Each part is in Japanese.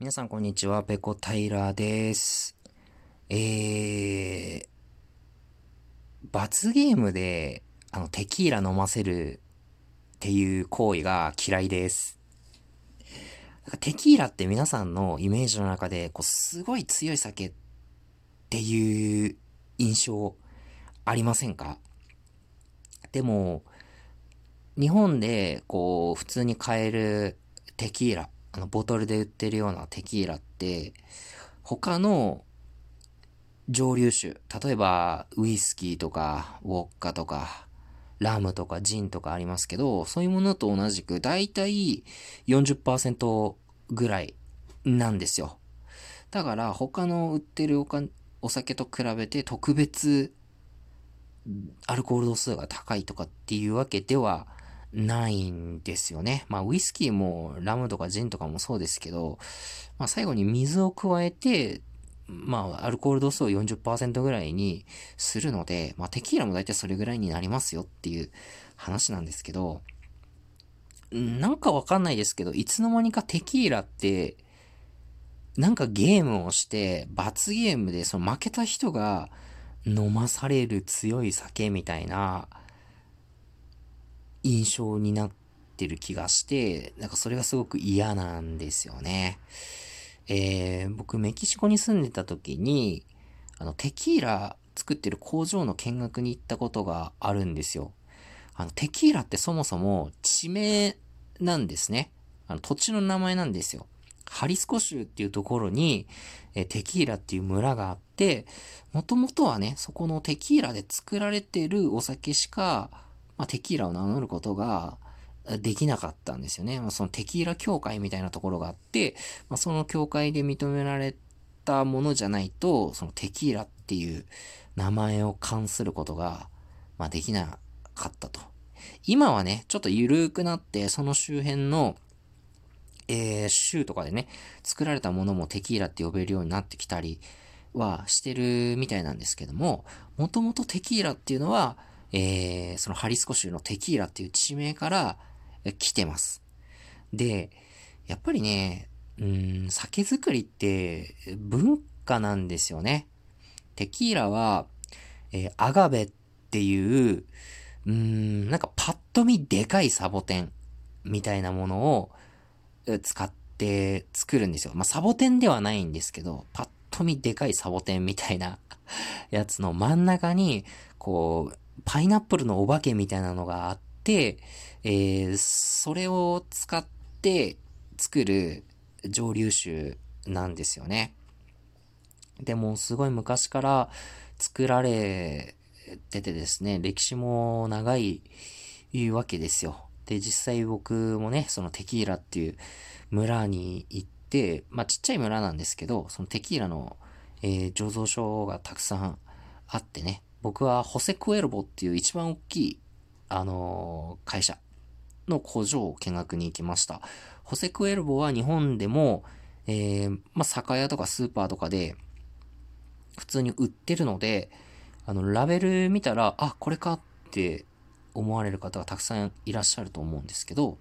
皆さんこんにちは、ペコタイラーです。えー、罰ゲームで、あの、テキーラ飲ませるっていう行為が嫌いです。テキーラって皆さんのイメージの中で、こう、すごい強い酒っていう印象ありませんか？でも、日本で、こう、普通に買えるテキーラ、あの、ボトルで売ってるようなテキーラって、他の蒸留酒、例えばウイスキーとかウォッカとかラムとかジンとかありますけど、そういうものと同じくだいたい40%ぐらいなんですよ。だから他の売ってるおかお酒と比べて特別アルコール度数が高いとかっていうわけではないんですよね。まあ、ウイスキーもラムとかジンとかもそうですけど、まあ、最後に水を加えて、まあ、アルコール度数を40%ぐらいにするので、まあ、テキーラも大体それぐらいになりますよっていう話なんですけど、なんかわかんないですけど、いつの間にかテキーラって、なんかゲームをして、罰ゲームでその負けた人が飲まされる強い酒みたいな、印象になってる気がして、なんかそれがすごく嫌なんですよね。えー、僕メキシコに住んでた時に、あの、テキーラ作ってる工場の見学に行ったことがあるんですよ。あの、テキーラってそもそも地名なんですね。あの、土地の名前なんですよ。ハリスコ州っていうところに、えテキーラっていう村があって、もともとはね、そこのテキーラで作られてるお酒しかまあ、テキーラを名乗ることができなかったんですよね。まあ、そのテキーラ協会みたいなところがあって、まあ、その協会で認められたものじゃないと、そのテキーラっていう名前を冠することが、まあ、できなかったと。今はね、ちょっと緩くなって、その周辺の、えー、州とかでね、作られたものもテキーラって呼べるようになってきたりはしてるみたいなんですけども、もともとテキーラっていうのは、えー、そのハリスコ州のテキーラっていう地名から来てます。で、やっぱりね、うん、酒造りって文化なんですよね。テキーラは、えー、アガベっていう、うん、なんかパッと見でかいサボテンみたいなものを使って作るんですよ。まあ、サボテンではないんですけど、パッと見でかいサボテンみたいなやつの真ん中に、こう、パイナップルのお化けみたいなのがあって、えー、それを使って作る蒸留酒なんですよね。でも、すごい昔から作られててですね、歴史も長いわけですよ。で、実際僕もね、そのテキーラっていう村に行って、まあちっちゃい村なんですけど、そのテキーラの、えー、醸造所がたくさんあってね、僕はホセクエルボっていう一番大きい、あのー、会社の工場を見学に行きました。ホセクエルボは日本でも、えー、まあ、酒屋とかスーパーとかで普通に売ってるので、あの、ラベル見たら、あ、これかって思われる方がたくさんいらっしゃると思うんですけど、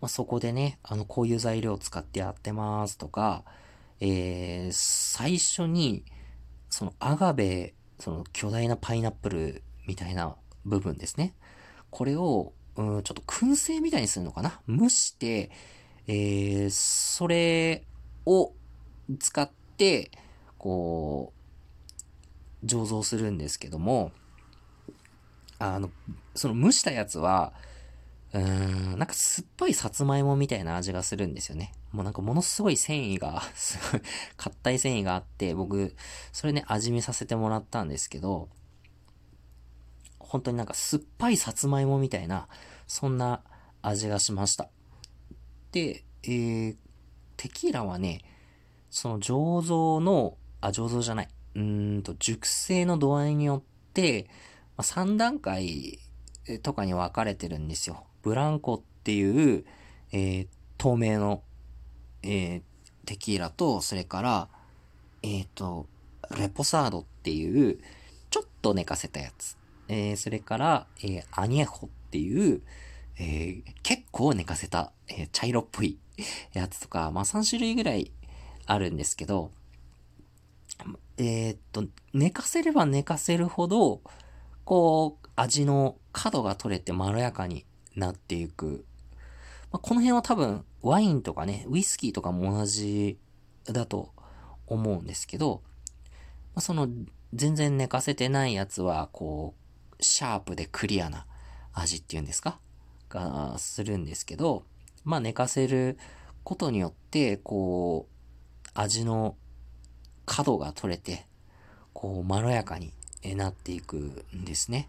まあ、そこでね、あの、こういう材料を使ってやってますとか、えー、最初に、そのアガベその巨大なパイナップルみたいな部分ですね。これを、うん、ちょっと燻製みたいにするのかな？蒸して、えー、それを使って、こう、醸造するんですけども、あの、その蒸したやつは、うーん、なんか酸っぱいさつまいもみたいな味がするんですよね。もうなんかものすごい繊維が、すごい、硬い繊維があって、僕、それね、味見させてもらったんですけど、本当になんか酸っぱいさつまいもみたいな、そんな味がしました。で、えー、テキーラはね、その醸造の、あ、醸造じゃない、うんと、熟成の度合いによって、まあ、3段階とかに分かれてるんですよ。ブランコっていう、えー、透明の、えー、テキーラと、それから、えっ、ー、と、レポサードっていう、ちょっと寝かせたやつ。えー、それから、えー、アニエホっていう、えー、結構寝かせた、えー、茶色っぽいやつとか、まあ3種類ぐらいあるんですけど、えー、っと、寝かせれば寝かせるほど、こう、味の角が取れてまろやかになっていく。まあ、この辺は多分、ワインとかね、ウイスキーとかも同じだと思うんですけど、まあ、その、全然寝かせてないやつは、こう、シャープでクリアな味っていうんですか？がするんですけど、まあ寝かせることによって、こう、味の角が取れて、こう、まろやかになっていくんですね。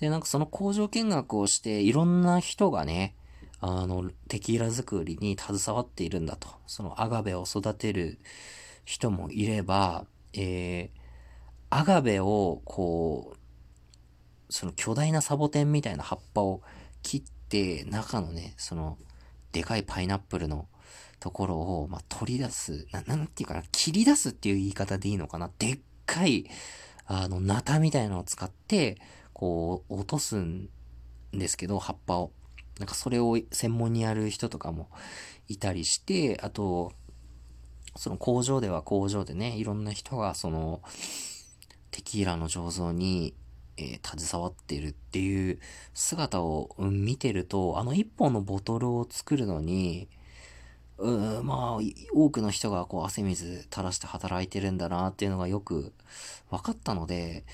で、なんかその工場見学をして、いろんな人がね、あの、テキーラ作りに携わっているんだと。そのアガベを育てる人もいれば、えー、アガベを、こう、その巨大なサボテンみたいな葉っぱを切って、中のね、その、でかいパイナップルのところを、まあ、取り出す、な、なんていうかな、切り出すっていう言い方でいいのかな。でっかい、あの、ナタみたいなのを使って、こう、落とすんですけど、葉っぱを。なんかそれを専門にやる人とかもいたりして、あと、その工場では工場でね、いろんな人がその、テキーラの醸造に、えー、携わっているっていう姿を見てると、あの一本のボトルを作るのに、うん、まあ、多くの人がこう汗水垂らして働いてるんだなっていうのがよく分かったので、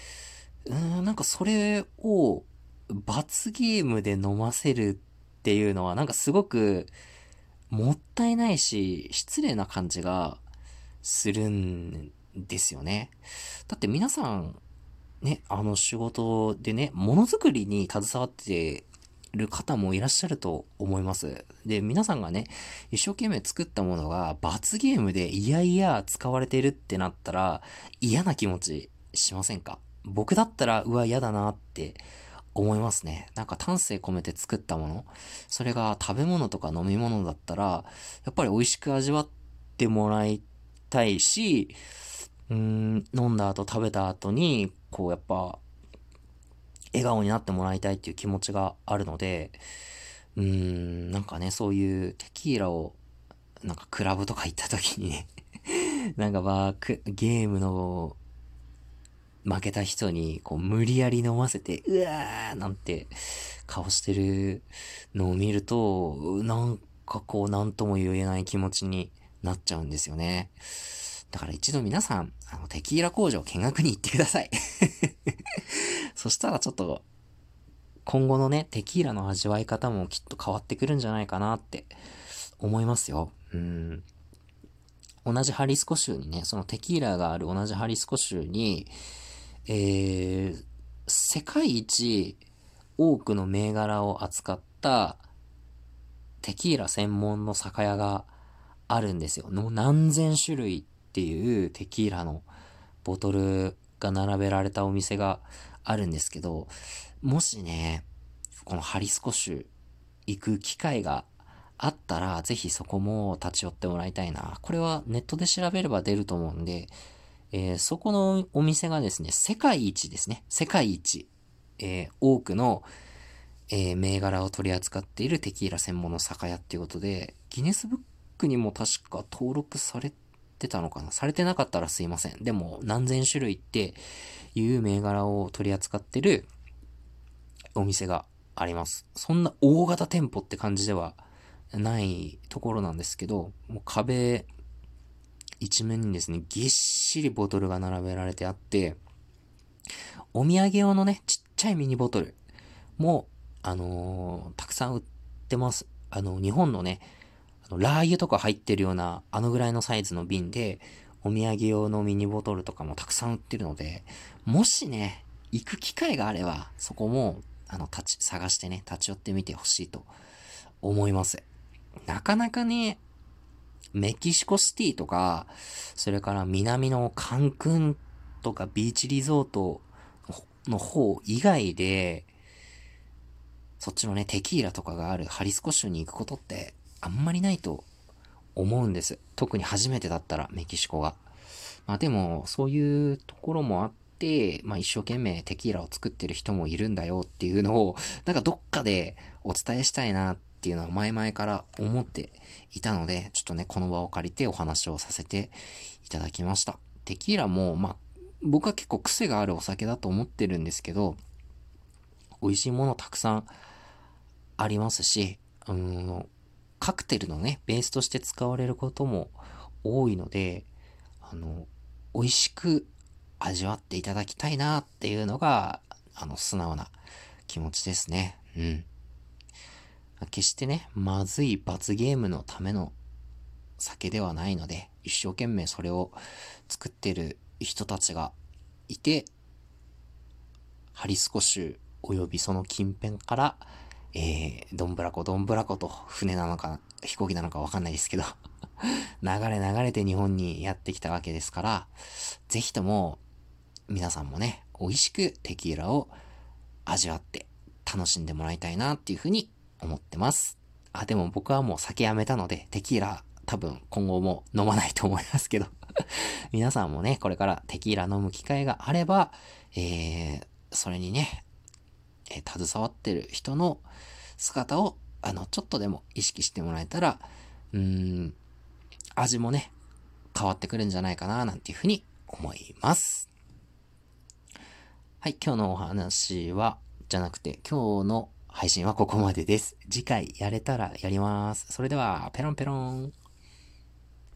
うん、なんかそれを罰ゲームで飲ませるっていうのはなんかすごくもったいないし、失礼な感じがするんですよね。だって皆さん、ね、あの仕事でね、ものづくりに携わってる方もいらっしゃると思います。で、皆さんがね、一生懸命作ったものが罰ゲームでいやいや使われてるってなったら嫌な気持ちしませんか？僕だったら、うわ、嫌だなって思いますね。なんか丹精込めて作ったもの、それが食べ物とか飲み物だったら、やっぱり美味しく味わってもらいたいし、うーん、飲んだ後食べた後に、こうやっぱ、笑顔になってもらいたいっていう気持ちがあるので、うーん、なんかね、そういうテキーラを、なんかクラブとか行った時にねなんかまあ、ゲームの負けた人に、こう、無理やり飲ませて、うわーなんて顔してるのを見ると、なんかこう、なんとも言えない気持ちになっちゃうんですよね。だから一度皆さん、あの、テキーラ工場見学に行ってください。そしたらちょっと、今後のね、テキーラの味わい方もきっと変わってくるんじゃないかなって思いますよ。うん。同じハリスコ州にね、そのテキーラがある同じハリスコ州に、えー、世界一多くの銘柄を扱ったテキーラ専門の酒屋があるんですよ。の何千種類っていうテキーラのボトルが並べられたお店があるんですけど、もしね、このハリスコ州行く機会があったら、ぜひそこも立ち寄ってもらいたいな。これはネットで調べれば出ると思うんで、えー、そこのお店がですね、世界一ですね。世界一、えー、多くの、えー、銘柄を取り扱っているテキーラ専門の酒屋っていうことで、ギネスブックにも確か登録されてたのかな？されてなかったらすいません。でも、何千種類っていう銘柄を取り扱ってるお店があります。そんな大型店舗って感じではないところなんですけど、もう壁一面にですね、ぎっしりボトルが並べられてあって、お土産用のね、ちっちゃいミニボトルも、あのー、たくさん売ってます。あの、日本のね、あのラー油とか入ってるような、あのぐらいのサイズの瓶で、お土産用のミニボトルとかもたくさん売ってるので、もしね、行く機会があれば、そこも、あの、立ち、探してね、立ち寄ってみてほしいと思います。なかなかね、メキシコシティとか、それから南のカンクンとかビーチリゾートの方以外で、そっちのね、テキーラとかがあるハリスコ州に行くことってあんまりないと思うんです。特に初めてだったらメキシコが。まあでも、そういうところもあって、まあ一生懸命テキーラを作ってる人もいるんだよっていうのを、なんかどっかでお伝えしたいなっていうのは前々から思っていたので、ちょっとね、この場を借りてお話をさせていただきました。テキーラも、まあ、僕は結構癖があるお酒だと思ってるんですけど、美味しいものたくさんありますし、うん、カクテルのね、ベースとして使われることも多いので、あの、美味しく味わっていただきたいなっていうのが、あの、素直な気持ちですね。うん。決してね、まずい罰ゲームのための酒ではないので、一生懸命それを作ってる人たちがいて、ハリスコ州及びその近辺から、えー、どんぶらこどんぶらこと船なのか飛行機なのかわかんないですけど 流れ流れて日本にやってきたわけですから、ぜひとも皆さんもね、美味しくテキーラを味わって楽しんでもらいたいなっていうふうに思ってます。あ、でも僕はもう酒やめたので、テキーラ多分今後も飲まないと思いますけど 皆さんもね、これからテキーラ飲む機会があれば、えー、それにね、えー、携わってる人の姿を、あの、ちょっとでも意識してもらえたら、うーん、味もね、変わってくるんじゃないかな、なんていうふうに思います。はい、今日のお話は、じゃなくて、今日の配信はここまでです。次回やれたらやります。それでは、ペロンペロン。